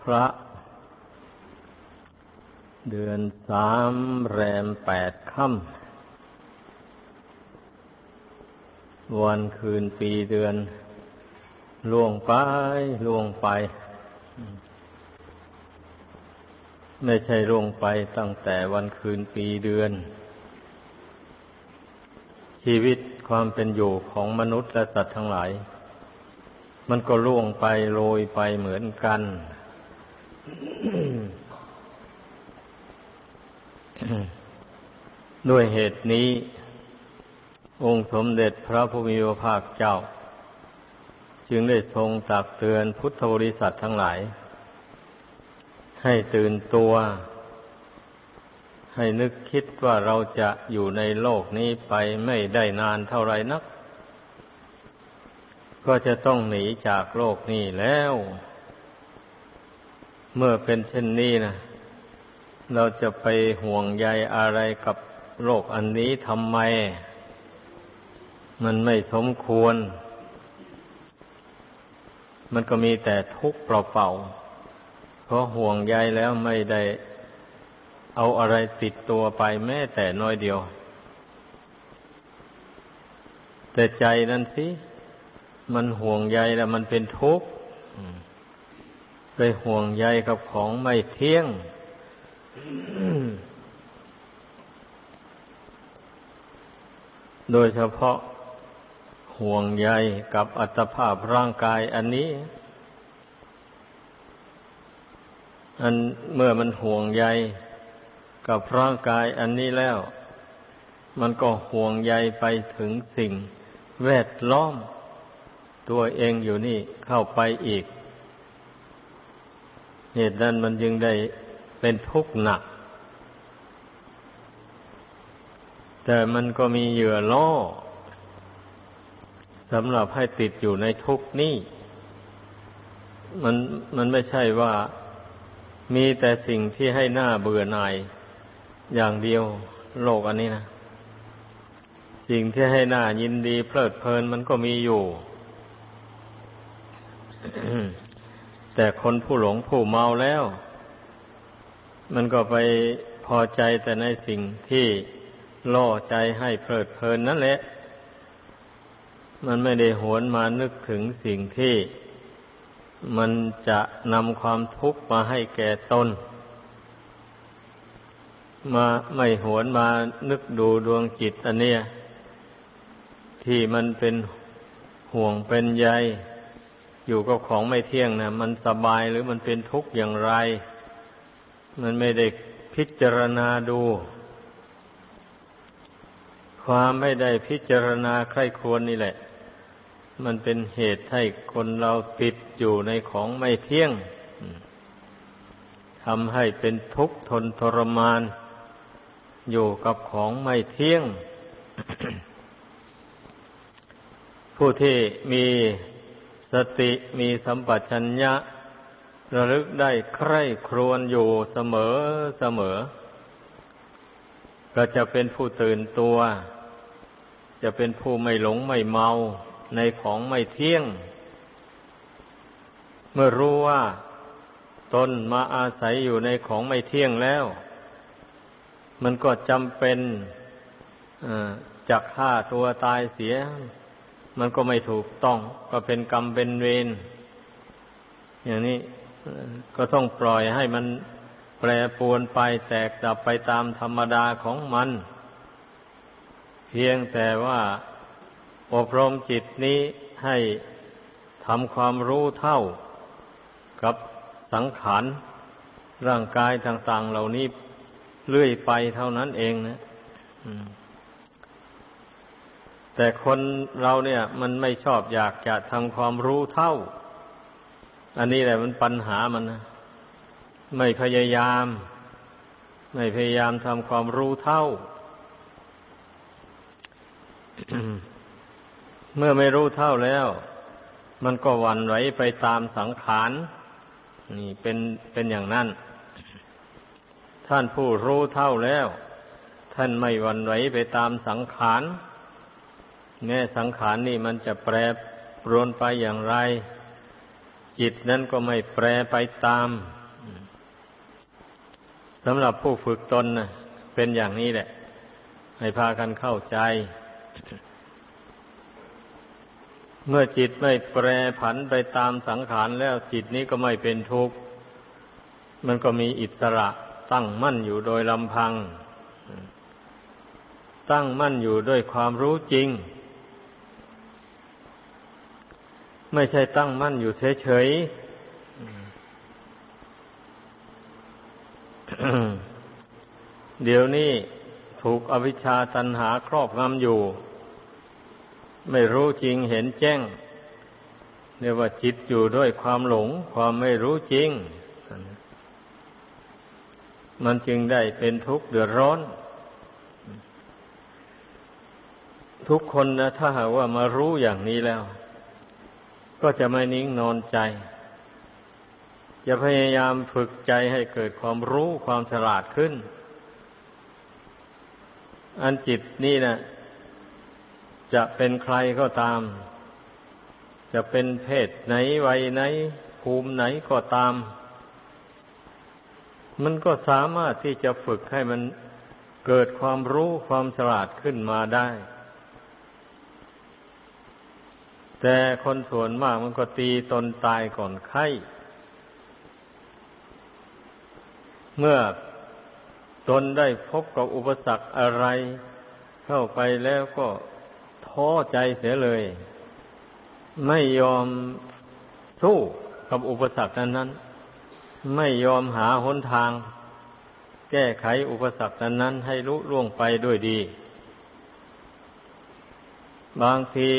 พระ เดือนสามแรมแปดค่ำวันคืนปีเดือน ล่วงไป ล่วงไป ไม่ใช่ล่วงไปตั้งแต่วันคืนปีเดือน ชีวิตความเป็นอยู่ของมนุษย์และสัตว์ทั้งหลายมันก็ล่วงไปโรยไปเหมือนกัน ด้วยเหตุนี้ องค์สมเด็จพระผู้มีพระภาคเจ้า จึงได้ทรงตักเตือนพุทธบริษัททั้งหลาย ให้ตื่นตัว ให้นึกคิดว่าเราจะอยู่ในโลกนี้ไปไม่ได้นานเท่าไรนัก ก็จะต้องหนีจากโลกนี้แล้ว เมื่อเป็นเช่นนี้นะเราจะไปห่วงใยอะไรกับโลกอันนี้ทำไม มันไม่สมควร มันก็มีแต่ทุกข์เปล่าๆ เพราะห่วงใยแล้วไม่ได้เอาอะไรติดตัวไปแม้แต่น้อยเดียว แต่ใจนั่นสิ มันห่วงใยแล้วมันเป็นทุกข์ ไปห่วงใยกับของไม่เที่ยง โดยเฉพาะห่วงใยกับอัตภาพร่างกายอันนี้ อันเมื่อมันห่วงใยกับร่างกายอันนี้แล้ว มันก็ห่วงใยไปถึงสิ่งแวดล้อม ตัวเองอยู่นี่เข้าไปอีก เหตุนั้นมันจึงได้เป็นทุกข์หนัก แต่มันก็มีเหยื่อล่อสำหรับให้ติดอยู่ในทุกข์นี้มันมันไม่ใช่ว่ามีแต่สิ่งที่ให้หน้าเบื่อหน่าย อย่างเดียวโลกอันนี้นะ สิ่งที่ให้หน้ายินดีเพลิดเพลินมันก็มีอยู่ แต่คนผู้หลงผู้เมาแล้ว มันก็ไปพอใจแต่ในสิ่งที่ล่อใจให้เพลิดเพลินนั่นแหละ มันไม่ได้หวนมานึกถึงสิ่งที่มันจะนำความทุกข์มาให้แก่ตน มาไม่หวนมานึกดูดวงจิตอันเนี้ยที่มันเป็นห่วงเป็นใย อยู่กับของไม่เที่ยงนะมันสบายหรือมันเป็นทุกข์อย่างไร มันไม่ได้พิจารณาดู ความไม่ได้พิจารณาใครควรนี่แหละ มันเป็นเหตุให้คนเราติดอยู่ในของไม่เที่ยงทำให้เป็นทุกข์ทนทรมาน อยู่กับของไม่เที่ยง ผู้ที่มี สติมีสัมปชัญญะ ระลึกได้ใคร่ครวญอยู่เสมอเสมอ ก็จะเป็นผู้ตื่นตัว จะเป็นผู้ไม่หลงไม่เมาในของไม่เที่ยง เมื่อรู้ว่าตนมาอาศัยอยู่ในของไม่เที่ยงแล้ว มันก็จำเป็นจะฆ่าตัวตายเสีย มันก็ไม่ถูกต้อง ก็เป็นกรรมเป็นเวรอย่างนี้ก็ต้องปล่อยให้มันแปรปวนไปแตกดับไปตามธรรมดาของมัน เพียงแต่ว่าอบรมจิตนี้ให้ทำความรู้เท่ากับสังขารร่างกายต่าง ๆ เหล่านี้เลื่อยไปเท่านั้นเองนะอืม แต่คนเราเนี่ย มันไม่ชอบอยากจะทำความรู้เท่า อันนี้แหละมันปัญหามันนะไม่พยายาม ไม่พยายามทำความรู้เท่า เมื่อไม่รู้เท่าแล้ว มันก็วันไหวไปตามสังขารนี่เป็นเป็นอย่างนั้น ท่านผู้รู้เท่าแล้ว ท่านไม่วันไหวไปตามสังขาร แม้สังขารนี่มันจะแปรปรวนไปอย่างไรจจิตนั้นก็ไม่แปรไปตามสำหรับผู้ฝึกตนนะเป็นอย่างนี้แหละ ให้พากันเข้าใจ เมื่อจิตไม่แปรผันไปตามสังขารแล้วจิตนี้ก็ไม่เป็นทุกข์ มันก็มีอิสระตั้งมั่นอยู่โดยลำพัง ตั้งมั่นอยู่ด้วยความรู้จริง ไม่ใช่ตั้งมั่นอยู่เฉยๆ เดี๋ยวนี้ถูกอวิชชาตันหาครอบงำอยู่ ไม่รู้จริงเห็นแจ้งเรียกว่าจิตอยู่ด้วยความหลง ความไม่รู้จริง มันจึงได้เป็นทุกข์เดือดร้อน ทุกคนนะถ้าหากว่ามารู้อย่างนี้แล้ว ก็จะไม่นิ่งนอนใจ จะพยายามฝึกใจให้เกิดความรู้ความฉลาดขึ้น อันจิตนี่นะจะเป็นใครก็ตาม จะเป็นเพศไหนวัยไหน ภูมิไหนก็ตาม มันก็สามารถที่จะฝึกให้มันเกิดความรู้ความฉลาดขึ้นมาได้ แต่คนส่วนมากมันก็ตีตนตายก่อนไข้ เมื่อตนได้พบกับอุปสรรคอะไร เข้าไปแล้วก็ท้อใจเสียเลย ไม่ยอมสู้กับอุปสรรคนั้นนั้นไม่ยอมหาหนทาง แก้ไขอุปสรรคนั้นให้ลุล่วงไปด้วยดี บางที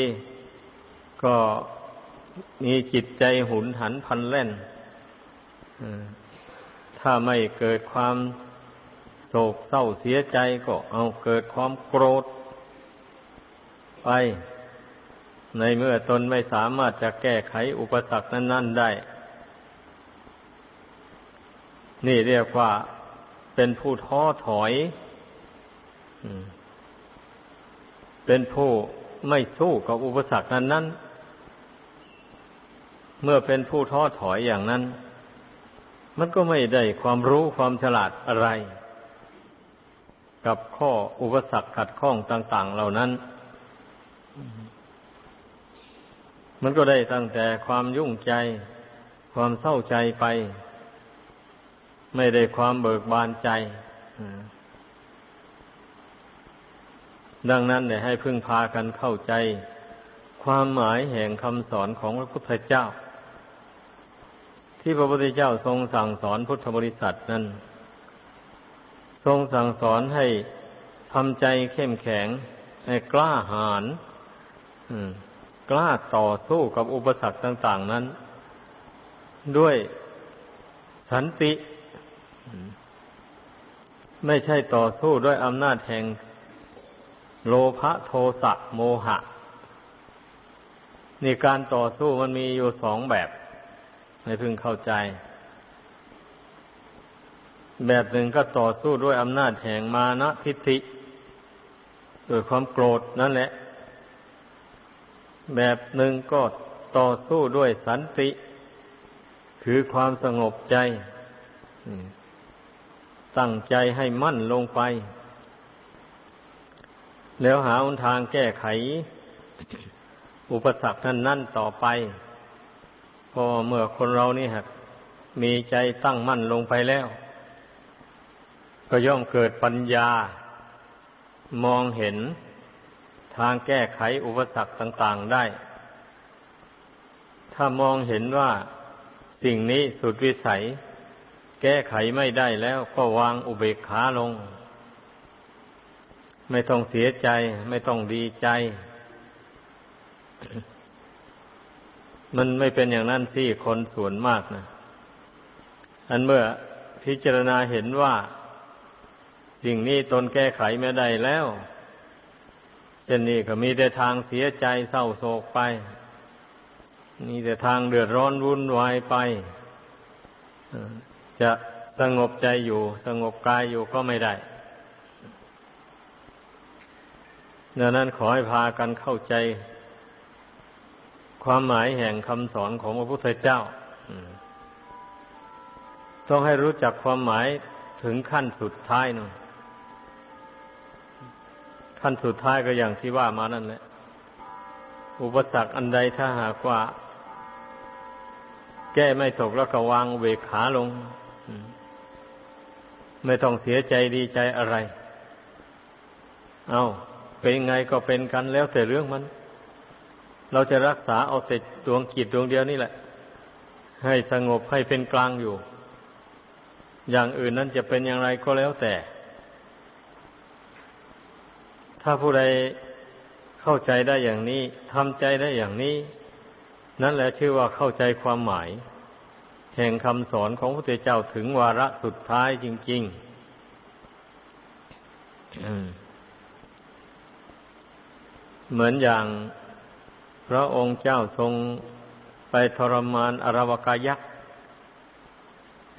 ก็มีจิตใจหุนหันพันแล่น ถ้าไม่เกิดความโศกเศร้าเสียใจก็เอาเกิดความโกรธ ไป ในเมื่อตนไม่สามารถจะแก้ไขอุปสรรคนั้น ๆได้ นี่เรียกว่าเป็นผู้ท้อถอย เป็นผู้ไม่สู้กับอุปสรรคนั้นนั้น เมื่อเป็นผู้ท้อถอยอย่างนั้น มันก็ไม่ได้ความรู้ความฉลาดอะไร กับข้ออุปสรรคขัดข้องต่าง ๆ เหล่านั้น มันก็ได้ตั้งแต่ความยุ่งใจ ความเศร้าใจไป ไม่ได้ความเบิกบานใจดังนั้นเนี่ยให้พึ่งพากันเข้าใจ ความหมายแห่งคำสอนของพระพุทธเจ้า ที่พระพุทธเจ้าทรงสั่งสอนพุทธบริษัทนั้น ทรงสั่งสอนให้ทำใจเข้มแข็ง ให้กล้าหาญกล้าต่อสู้กับอุปสรรคต่าง ๆ นั้น ด้วยสันติ ไม่ใช่ต่อสู้ด้วยอำนาจแห่งโลภะโทสะโมหะ นี่การต่อสู้มันมีอยู่สองแบบ ให้พึงเข้าใจ แบบหนึ่งก็ต่อสู้ด้วยอำนาจแห่งมานะทิฏฐิโดยความโกรธนั่นแหละ แบบหนึ่งก็ต่อสู้ด้วยสันติ คือความสงบใจ ตั้งใจให้มั่นลงไป แล้วหาหนทางแก้ไข อุปสรรคนั้นนั่นต่อไป พอเมื่อคนเรานี่ฮะมีใจตั้งมั่นลงไปแล้ว ก็ย่อมเกิดปัญญามองเห็นทางแก้ไขอุปสรรคต่าง ๆได้ ถ้ามองเห็นว่าสิ่งนี้สุดวิสัย แก้ไขไม่ได้แล้วก็วางอุเบกขาลง ไม่ต้องเสียใจ ไม่ต้องดีใจ มันไม่เป็นอย่างนั้นสิคนส่วนมากนะอันเมื่อพิจารณาเห็นว่า สิ่งนี้ตนแก้ไขไม่ได้แล้วเช่นนี้ก็มีแต่ทางเสียใจเศร้าโศกไป มีแต่ทางเดือดร้อนวุ่นวายไป จะสงบใจอยู่ สงบกายอยู่ก็ไม่ได้ดังนั้นขอให้พากันเข้าใจ ความหมายแห่งคำสอนของพระพุทธเจ้าต้องให้รู้จักความหมายถึงขั้นสุดท้ายนู่นขั้นสุดท้ายก็อย่างที่ว่ามานั่นแหละ อุปสรรคอันใดถ้าหากว่า แก้ไม่ตกแล้วก็วางเวขาลง ไม่ต้องเสียใจดีใจอะไร เอาเป็นไงก็เป็นกันแล้วแต่เรื่องมัน เราจะรักษาเอาแต่ดวงกิจดวงเดียวนี่แหละ ให้สงบให้เป็นกลางอยู่ อย่างอื่นนั้นจะเป็นอย่างไรก็แล้วแต่ ถ้าผู้ใดเข้าใจได้อย่างนี้ทำใจได้อย่างนี้ นั่นแหละชื่อว่าเข้าใจความหมาย แห่งคำสอนของพระพุทธเจ้าถึงวาระสุดท้ายจริง ๆเหมือนอย่าง ระองค์เจ้าทรงไปทรมานอรวกายักษ์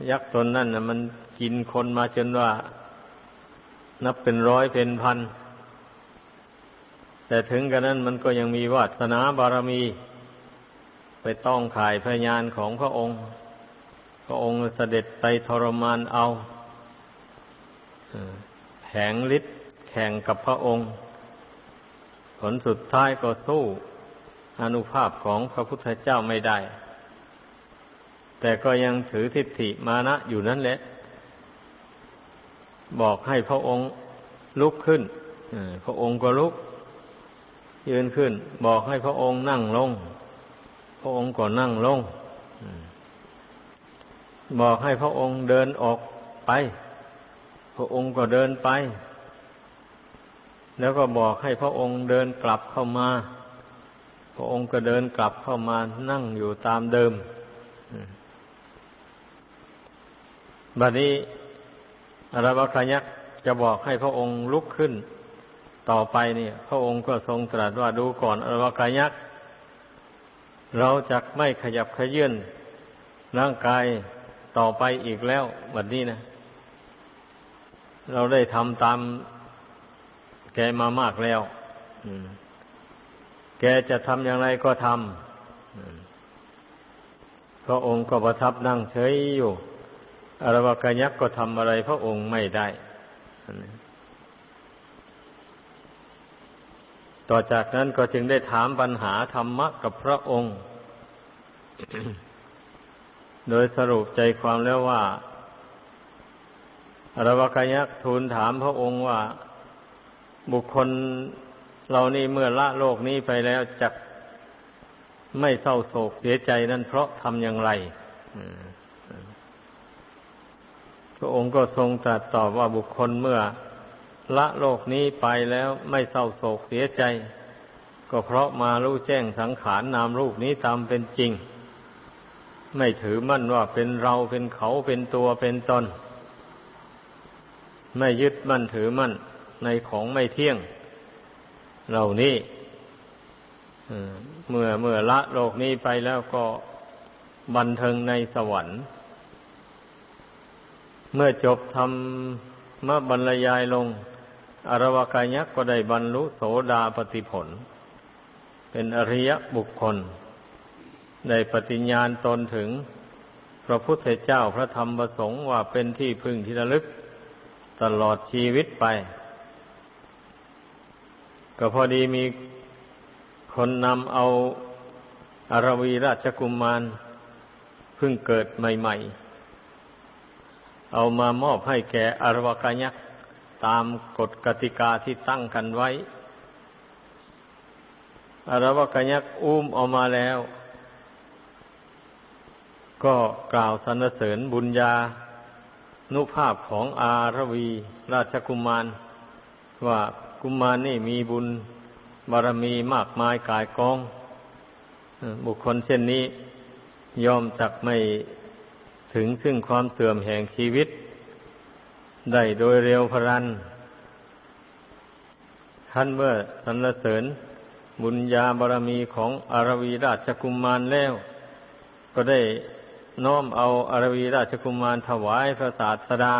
ยักษ์ตนนั่นนะมันกินคนมาจนว่า นับเป็นร้อยเป็นพัน แต่ถึงกระนั้นมันก็ยังมีวาสนาบารมี ไปต้องขายพยานของพระองค์ พระองค์เสด็จไปทรมานเอาแผงฤทธิ์แข่งกับพระองค์ ผลสุดท้ายก็สู้ อนุภาพของพระพุทธเจ้าไม่ได้ แต่ก็ยังถือทิฏฐิมานะอยู่นั่นแหละ บอกให้พระองค์ลุกขึ้นพระองค์ก็ลุก ยืนขึ้น บอกให้พระองค์นั่งลง พระองค์ก็นั่งลง บอกให้พระองค์เดินออกไป พระองค์ก็เดินไป แล้วก็บอกให้พระองค์เดินกลับเข้ามา พระองค์ก็เดินกลับเข้ามานั่งอยู่ตามเดิมบัดนี้อรวคยักษ์จะบอกให้พระองค์ลุกขึ้น ต่อไปเนี่ย พระองค์ก็ทรงตรัสว่าดูก่อนอรวคยักษ์เราจะไม่ขยับขยื่นร่างกายต่อไปอีกแล้วบัดนี้นะ เราได้ทำตามแกมามากแล้ว แกจะทำอย่างไรก็ทำพระองค์ก็ประทับนั่งเฉยอยู่อรวกยักษ์ก็ทำอะไรพระองค์ไม่ได้ ต่อจากนั้นก็จึงได้ถามปัญหาธรรมะกับพระองค์ โดยสรุปใจความแล้วว่าอรวกยักษ์ทูลถามพระองค์ว่า บุคคล เรานี่เมื่อละโลกนี้ไปแล้วจะไม่เศร้าโศกเสียใจนั่นเพราะทำอย่างไรพระองค์ก็ทรงตรัสตอบว่าบุคคลเมื่อ ละโลกนี้ไปแล้วไม่เศร้าโศกเสียใจ ก็เพราะมารู้แจ้งสังขารนามรูปนี้ตามเป็นจริง ไม่ถือมั่นว่าเป็นเราเป็นเขาเป็นตัวเป็นตน ไม่ยึดมั่นถือมั่นในของไม่เที่ยง เหล่านี้เมื่อเมื่อละโลกนี้ไปแล้วก็บันเทิงในสวรรค์ เมื่อจบทำมาบรรยายลง อรวกายักก็ได้บรรลุโสดาปติผล เป็นอริยบุคคล ได้ปฏิญญาณตนถึงพระพุทธเจ้าพระธรรมประสงค์ว่าเป็นที่พึ่งที่ระลึกตลอดชีวิตไป ก็พอดีมีคนนำเอาอารวีราชกุมมารเพิ่งเกิดใหม่ ๆ เอามามอบให้แก่อารวกายักษ์ตามกฎกติกาที่ตั้งกันไว้ อารวกายักษ์อุ้มออกมาแล้ว ก็กล่าวสรรเสริญบุญญานุภาพของอารวีราชกุมมารว่า กุมารนี่มีบุญบารมีมากมายกายกอง บุคคลเช่นนี้ยอมจักไม่ถึงซึ่งความเสื่อมแห่งชีวิต ได้โดยเร็วพรันท่านเมื่อสรรเสริญบุญญาบารมีของอารวีราชกุมมารแล้ว ก็ได้น้อมเอาอารวีราชกุมมารถวายพระศาสดา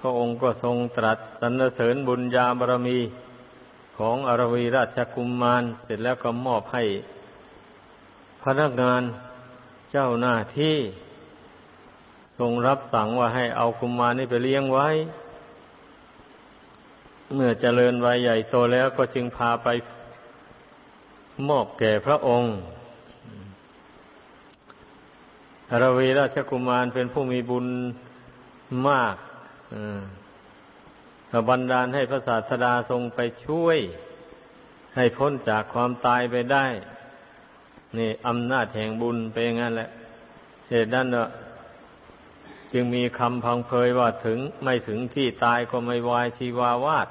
พระองค์ก็ทรงตรัสสรรเสริญบุญญาบารมีของอรวีราชกุมมารเสร็จแล้วก็มอบให้ พนักงานเจ้าหน้าที่ทรงรับสั่งว่าให้เอากุมารนี่ไปเลี้ยงไว้ เมื่อเจริญวัยใหญ่โตแล้วก็จึงพาไปมอบแก่พระองค์อรวีราชกุมารเป็นผู้มีบุญมาก บันดาลให้พระศาสดาทรงไปช่วย ให้พ้นจากความตายไปได้ นี่อำนาจแห่งบุญเป็นงั้นแหละ เหตุนั้นเนอะจึงมีคำพังเพยว่าถึงไม่ถึงที่ตายก็ไม่วายชีวาวาด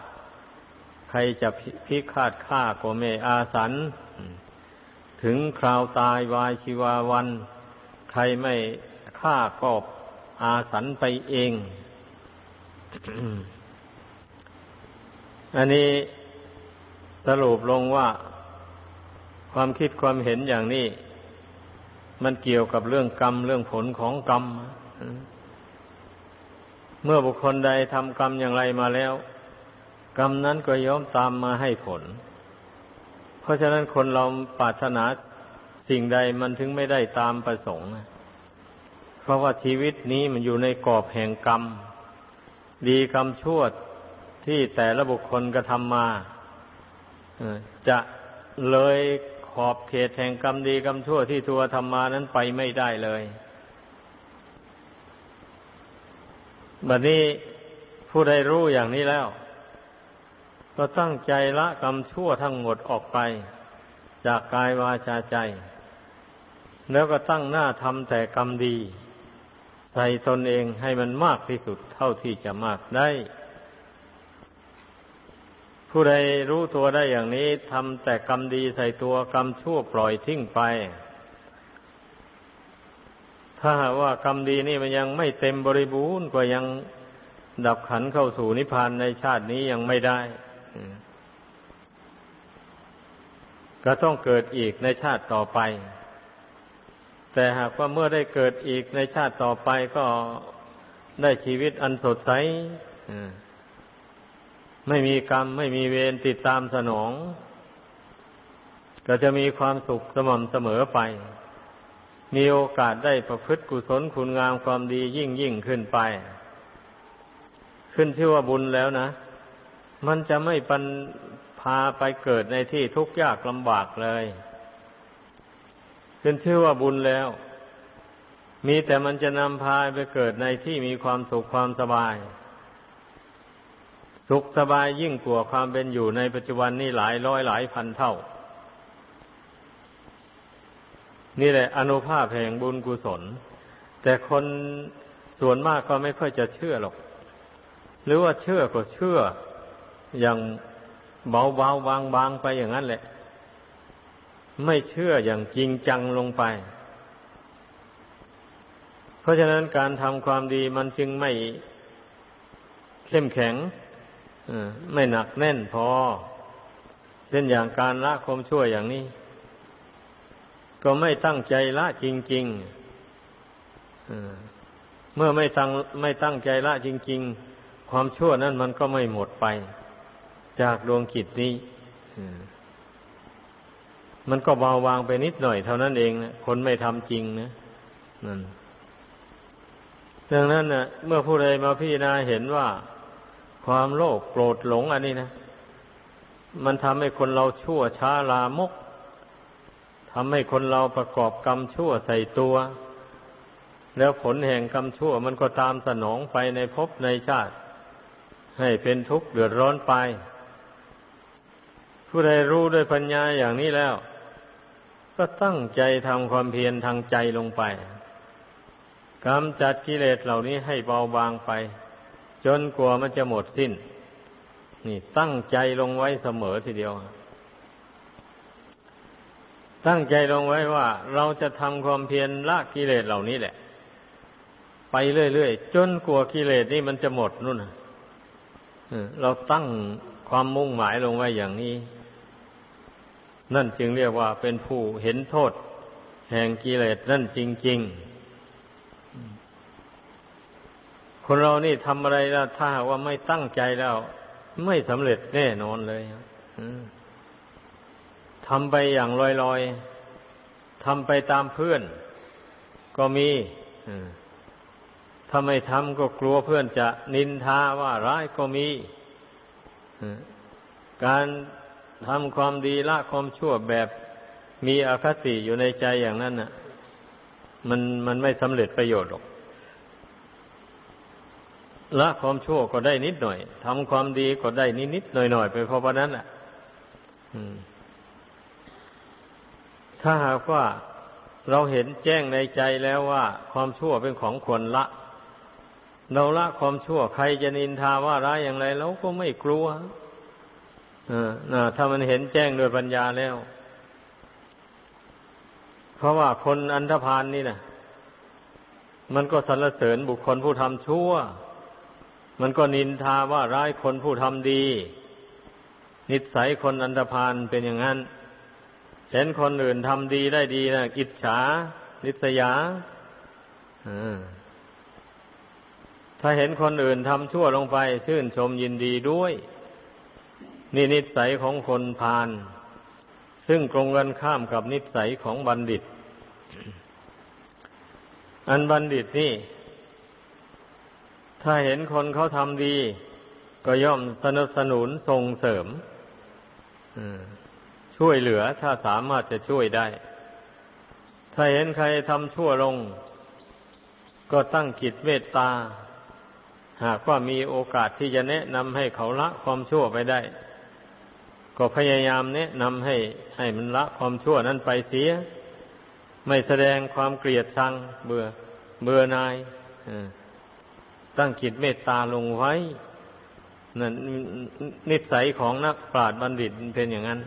ใครจะพิฆาตฆ่าก็ไม่อาสัน ถึงคราวตายวายชีวาวัน ใครไม่ฆ่าก็อาสันไปเอง อันนี้สรุปลงว่าความคิดความเห็นอย่างนี้ มันเกี่ยวกับเรื่องกรรม เรื่องผลของกรรม เมื่อบุคคลใดทำกรรมอย่างไรมาแล้ว กรรมนั้นก็ย่อมตามมาให้ผล เพราะฉะนั้นคนเราปรารถนาสิ่งใดมันถึงไม่ได้ตามประสงค์ เพราะว่าชีวิตนี้มันอยู่ในกรอบแห่งกรรม ดีกรรมชั่วที่แต่ละบุคคลกระทำมาจะเลยขอบเขตแห่งกรรมดีกรรมชั่วที่ตัวทำมานั้นไปไม่ได้เลยบัดนี้ผู้ใดรู้อย่างนี้แล้ว ก็ตั้งใจละกรรมชั่วทั้งหมดออกไป จากกายวาจาใจ แล้วก็ตั้งหน้าทำแต่กรรมดี ใส่ตนเองให้มันมากที่สุดเท่าที่จะมากได้ ผู้ใดรู้ตัวได้อย่างนี้ทำแต่กรรมดีใส่ตัวกรรมชั่วปล่อยทิ้งไป ถ้าว่ากรรมดีนี่มันยังไม่เต็มบริบูรณ์ก็ยังดับขันเข้าสู่นิพพานในชาตินี้ยังไม่ได้ ก็ต้องเกิดอีกในชาติต่อไป แต่หากว่าเมื่อได้เกิดอีกในชาติต่อไปก็ได้ชีวิตอันสดใสไม่มีกรรม ไม่มีเวรติดตามสนอง ก็จะมีความสุขสม่ำเสมอไป มีโอกาสได้ประพฤติกุศลคุณงามความดียิ่งยิ่งขึ้นไป ขึ้นชื่อว่าบุญแล้วนะ มันจะไม่ปันพาไปเกิดในที่ทุกข์ยากลำบากเลย ขึ้นชื่อว่าบุญแล้ว มีแต่มันจะนำพาไปเกิดในที่มีความสุขความสบาย สุขสบายยิ่งกว่าความเป็นอยู่ในปัจจุบันนี่หลายร้อยหลายพันเท่า นี่แหละอนุภาพแห่งบุญกุศล แต่คนส่วนมากก็ไม่ค่อยจะเชื่อหรอก หรือว่าเชื่อก็เชื่ออย่างเบาเบางบางไปอย่างนั้นแหละ ไม่เชื่ออย่างจริงจังลงไป เพราะฉะนั้นการทำความดีมันจึงไม่เข้มแข็งไม่หนักแน่นพอ เช่นอย่างการละความชั่วอย่างนี้ ก็ไม่ตั้งใจละจริงๆเมื่อไม่ตั้งไม่ตั้งใจละจริง ๆ ความชั่วนั้นมันก็ไม่หมดไป จากดวงกิจนี้ มันก็เบาบางไปนิดหน่อยเท่านั้นเองนะคนไม่ทำจริงนะนั่นดังนั้นนะเมื่อผู้ใดมาพิจารณาเห็นว่า ความโลภโกรธหลงอันนี้นะมันทำให้คนเราชั่วช้าลามกทำให้คนเราประกอบกรรมชั่วใส่ตัว แล้วผลแห่งกรรมชั่ว มันก็ตามสนองไปในภพในชาติ ให้เป็นทุกข์เดือดร้อนไป ผู้ใดรู้ด้วยปัญญาอย่างนี้แล้ว ก็ตั้งใจทำความเพียรทางใจลงไปกำจัดกิเลสเหล่านี้ให้เบาบางไป จนกลัวมันจะหมดสิ้น นี่ตั้งใจลงไว้เสมอทีเดียว ตั้งใจลงไว้ว่า เราจะทำความเพียรละกิเลสเหล่านี้แหละ ไปเรื่อยๆจนกลัวกิเลสนี่มันจะหมดนู่นเราตั้งความมุ่งหมายลงไว้อย่างนี้ นั่นจึงเรียกว่าเป็นผู้เห็นโทษ แห่งกิเลสนั่นจริง ๆ คนเรานี่ทำอะไรแล้วถ้าว่าไม่ตั้งใจแล้ว ไม่สำเร็จแน่นอนเลยทำไปอย่างลอยๆทำไปตามเพื่อน ก็มีถ้าไม่ทำก็กลัวเพื่อนจะนินทาว่าร้ายก็มีการ ทำความดีละความชั่วแบบมีอคติอยู่ในใจอย่างนั้นน่ะ มันมันไม่สำเร็จประโยชน์หรอก ละความชั่วก็ได้นิดหน่อยทำความดีก็ได้นิดนิดหน่อยหน่อยไปเพราะนั้นแหละถ้าหากว่าเราเห็นแจ้งในใจแล้วว่า ความชั่วเป็นของควรละ เราละความชั่วใครจะนินทาว่าร้ายอย่างไรเราก็ไม่กลัว ถ้ามันเห็นแจ้งโดยปัญญาแล้ว เพราะว่าคนอันธพาลนนี่นะมันก็สรรเสริญบุคคลผู้ทำชั่ว มันก็นินทาว่าร้ายคนผู้ทำดี นิสัยคนอันธพาลเป็นอย่างนั้น เห็นคนอื่นทำดีได้ดีนะอิจฉา นิสยาถ้าเห็นคนอื่นทำชั่วลงไป ชื่นชมยินดีด้วย นี่นิสัยของคนพาลซึ่งตรงกันข้ามกับนิสัยของบัณฑิต อันบัณฑิตนี่ ถ้าเห็นคนเขาทำดี ก็ย่อมสนับสนุนส่งเสริมช่วยเหลือถ้าสามารถจะช่วยได้ ถ้าเห็นใครทำชั่วลง ก็ตั้งกิจเมตตา หากว่ามีโอกาสที่จะแนะนำให้เขาละความชั่วไปได้ ก็พยายามแนะนำให้ให้มันละความชั่วนั้นไปเสีย ไม่แสดงความเกลียดชังเบื่อเบื่อนายตั้งจิตเมตตาลงไว้นั่นนิสัยของนักปราชญ์บัณฑิตเป็นอย่างนั้น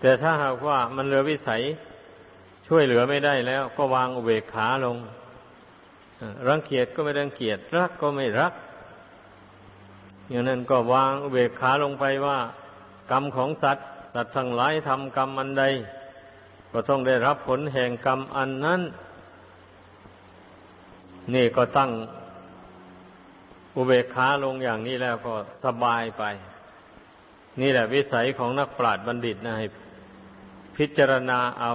แต่ถ้าหากว่ามันเหลือวิสัยช่วยเหลือไม่ได้แล้ว ก็วางอุเบกขาลงรังเกียจก็ไม่รังเกียจรักก็ไม่รัก อย่างนั้นก็วางอุเบกขาลงไปว่า กรรมของสัตว์ สัตว์ทั้งหลายทำกรรมอันใด ก็ต้องได้รับผลแห่งกรรมอันนั้น นี่ก็ตั้งอุเบกขาลงอย่างนี้แล้วก็สบายไป นี่แหละวิสัยของนักปราชญ์บัณฑิตนะให้พิจารณาเอา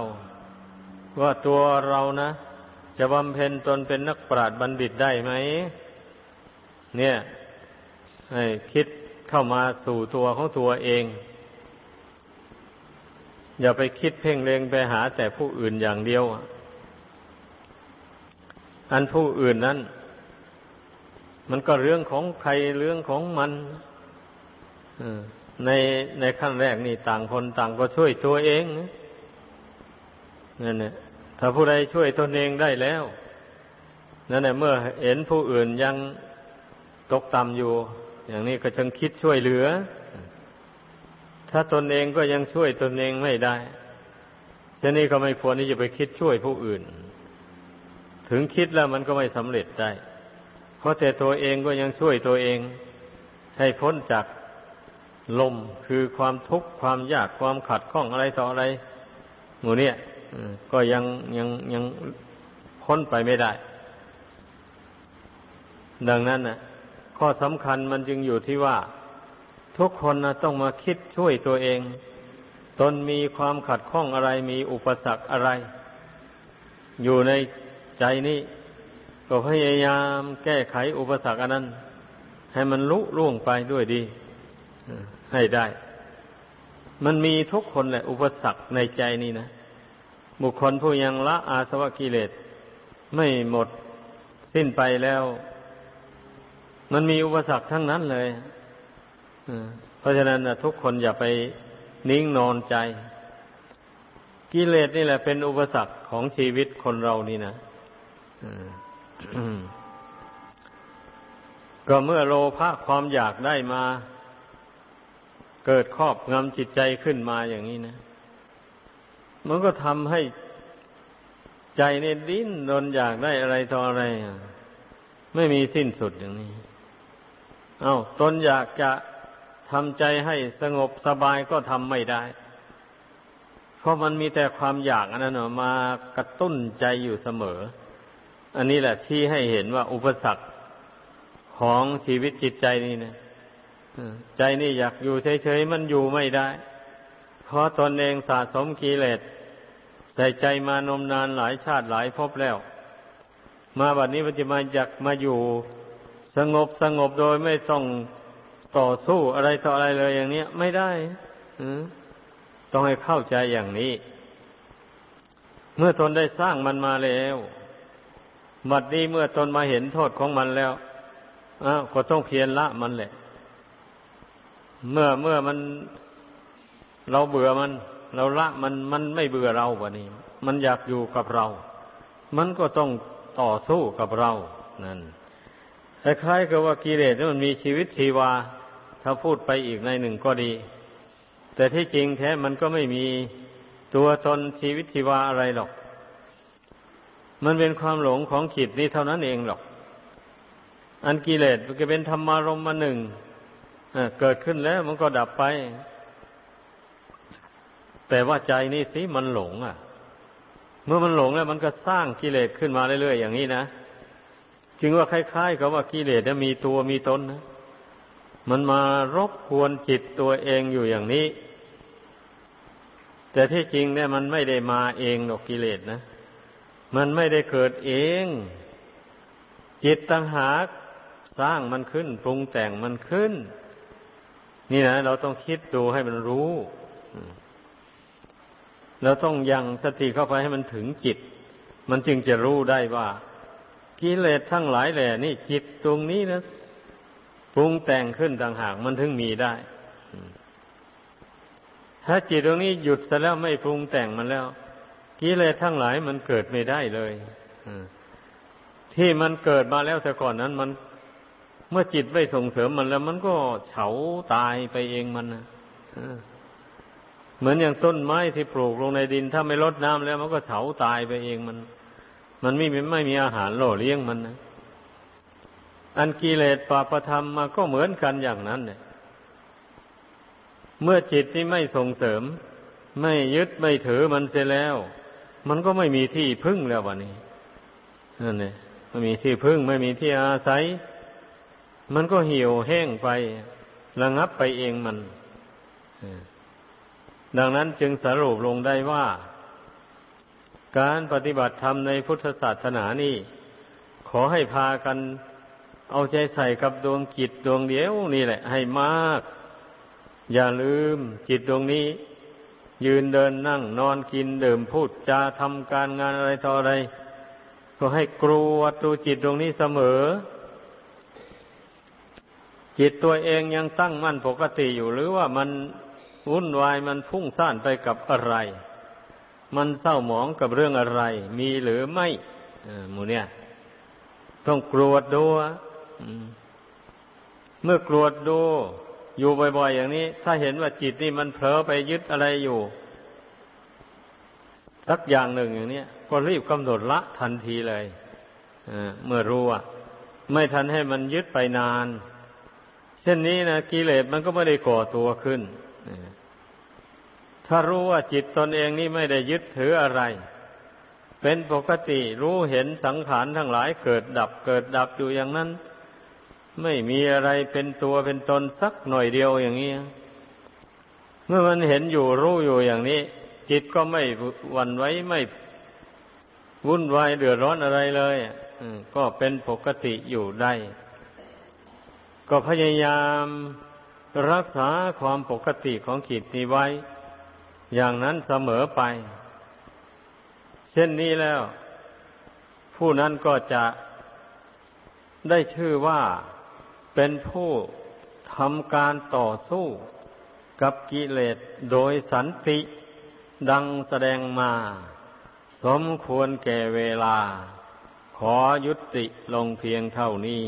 ว่าตัวเรานะ จะบำเพ็ญตนเป็นนักปราชญ์บัณฑิตได้ไหมเนี่ย ให้คิด เข้ามาสู่ตัวของตัวเอง อย่าไปคิดเพ่งเลงไปหาแต่ผู้อื่นอย่างเดียว อันผู้อื่นนั้น มันก็เรื่องของใครเรื่องของมันในในขั้นแรกนี่ต่างคนต่างก็ช่วยตัวเองนั่นแหละถ้าผู้ใดช่วยตนเองได้แล้วนั่นแหละเมื่อเห็นผู้อื่นยังตกต่ำอยู่ อย่างนี้ก็จึงคิดช่วยเหลือ ถ้าตนเองก็ยังช่วยตนเองไม่ได้เช่นนี้ก็ไม่ควรที่จะไปคิดช่วยผู้อื่น ถึงคิดแล้วมันก็ไม่สำเร็จได้ เพราะแต่ตัวเองก็ยังช่วยตัวเอง ให้พ้นจากลมคือความทุกข์ความยากความขัดข้องอะไรต่ออะไรหมู่เนี่ยก็ยังยังยังพ้นไปไม่ได้ ดังนั้นนะ ข้อสำคัญมันจึงอยู่ที่ว่า ทุกคนนะต้องมาคิดช่วยตัวเอง ตนมีความขัดข้องอะไรมีอุปสรรคอะไร อยู่ในใจนี้ก็พยายามแก้ไขอุปสรรคอันนั้น ให้มันลุล่วงไปด้วยดี ให้ได้ มันมีทุกคนแหละอุปสรรคในใจนี้นะ บุคคลผู้ยังละอาสวะกิเลสไม่หมดสิ้นไปแล้ว มันมีอุปสรรคทั้งนั้นเลยเพราะฉะนั้นทุกคนอย่าไปนิ่งนอนใจ กิเลสนี่แหละเป็นอุปสรรคของชีวิตคนเรานี่นะก็เมื่อโลภะความอยากได้มา เกิดครอบงำจิตใจขึ้นมาอย่างนี้นะ มันก็ทำให้ใจเนี่ยดิ้นรนอยากได้อะไรต่ออะไร ไม่มีสิ้นสุดอย่างนี้ เอา้าตนอยากจะทำใจให้สงบสบายก็ทำไม่ได้ เพราะมันมีแต่ความอยากอันนั้นมากระตุ้นใจอยู่เสมอ อันนี้แหละที่ให้เห็นว่าอุปสรรคของชีวิตจิตใจนี่นะใจนี่อยากอยู่เฉยๆมันอยู่ไม่ได้ เพราะตนเองสะสมกิเลสใส่ใจมานมนานหลายชาติหลายภพแล้ว มาบัดนี้มันจะมาอยากมาอยู่ สงบสงบโดยไม่ต้องต่อสู้อะไรต่ออะไรเลยอย่างนี้ไม่ได้ต้องให้เข้าใจอย่างนี้ เมื่อตนได้สร้างมันมาแล้วบัดนี้เมื่อตนมาเห็นโทษของมันแล้วอ้าวก็ต้องเพียรละมันแหละ เมื่อเมื่อมันเราเบื่อมัน เราละมันมันไม่เบื่อเราวะนี่มันอยากอยู่กับเรา มันก็ต้องต่อสู้กับเรานั่น คล้ายๆกับว่ากิเลสมันมีชีวิตชีวา ถ้าพูดไปอีกในหนึ่งก็ดี แต่ที่จริงแท้มันก็ไม่มีตัวตนชีวิตชีวาอะไรหรอก มันเป็นความหลงของจิตนี้เท่านั้นเองหรอก อันกิเลสมันก็เป็นธรรมารมมาหนึ่งเกิดขึ้นแล้วมันก็ดับไป แต่ว่าใจนี่สิมันหลง อะ เมื่อมันหลงแล้วมันก็สร้างกิเลสขึ้นมาเรื่อยๆอย่างนี้นะ จึงว่าคล้ายๆกับว่ากิเลสมีตัวมีตนนะ มันมารบกวนจิตตัวเองอยู่อย่างนี้ แต่ที่จริงเนี่ยมันไม่ได้มาเองหรอกกิเลสนะ มันไม่ได้เกิดเอง จิตตังหากสร้างมันขึ้น ปรุงแต่งมันขึ้น นี่นะเราต้องคิดดูให้มันรู้ เราต้องยังสติเข้าไปให้มันถึงจิต มันจึงจะรู้ได้ว่า กิเลสทั้งหลายแหล่นี่จิตตรงนี้นะปรุงแต่งขึ้นต่างหากมันถึงมีได้ ถ้าจิตตรงนี้หยุดซะแล้วไม่ปรุงแต่งมันแล้ว กิเลสทั้งหลายมันเกิดไม่ได้เลยที่มันเกิดมาแล้วแต่ก่อนนั้นมัน เมื่อจิตไม่ส่งเสริมมันแล้ว มันก็เฉาตายไปเองมันนะเหมือนอย่างต้นไม้ที่ปลูกลงในดิน ถ้าไม่ลดน้ำแล้ว มันก็เฉาตายไปเองมัน มันไม่มีไม่มีอาหารหล่อเลี้ยงมันนะอันกิเลสปาประธรรมมาก็เหมือนกันอย่างนั้นเนี่ยเมื่อจิตที่ไม่ส่งเสริม ไม่ยึดไม่ถือมันเสียแล้ว มันก็ไม่มีที่พึ่งแล้ววันนี้นั่นเนี่ยไม่มีที่พึ่งไม่มีที่อาศัย มันก็เหี่ยวแห้งไประงับไปเองมันดังนั้นจึงสรุปลงได้ว่า การปฏิบัติธรรมในพุทธศาสนานี่ ขอให้พากันเอาใจใส่กับดวงจิตดวงเดียวนี่แหละ ให้มาก อย่าลืมจิตดวงนี้ ยืนเดินนั่งนอนกินดื่มพูดจาทำการงานอะไรต่ออะไร ก็ให้กลัวตัวจิตดวงนี้เสมอ จิตตัวเองยังตั้งมั่นปกติอยู่หรือว่ามันวุ่นวายมันพุ่งซ่านไปกับอะไร มันเศร้าหมองกับเรื่องอะไร มีหรือไม่หมูเนี่ย ต้องกรวดดูเมื่อกรวดดู อยู่บ่อย ๆ อย่างนี้ ถ้าเห็นว่าจิตนี่มันเผลอไปยึดอะไรอยู่ สักอย่างหนึ่งอย่างนี้ก็รีบกำหนดละทันทีเลยเมื่อรู้ว่าไม่ทันให้มันยึดไปนาน เช่นนี้นะกิเลสมันก็ไม่ได้ก่อตัวขึ้น ถ้ารู้ว่าจิตตนเองนี่ไม่ได้ยึดถืออะไร เป็นปกติรู้เห็นสังขารทั้งหลายเกิดดับเกิดดับอยู่อย่างนั้น ไม่มีอะไรเป็นตัวเป็นตนสักหน่อยเดียวอย่างนี้ เมื่อมันเห็นอยู่รู้อยู่อย่างนี้ จิตก็ไม่วันไว้ไม่วุ่นวายเดือดร้อนอะไรเลยก็เป็นปกติอยู่ได้ ก็พยายามรักษาความปกติของจิตนี้ไว้ อย่างนั้นเสมอไป เช่นนี้แล้ว ผู้นั้นก็จะได้ชื่อว่าเป็นผู้ทำการต่อสู้กับกิเลสโดยสันติดังแสดงมา สมควรแก่เวลา ขอยุติลงเพียงเท่านี้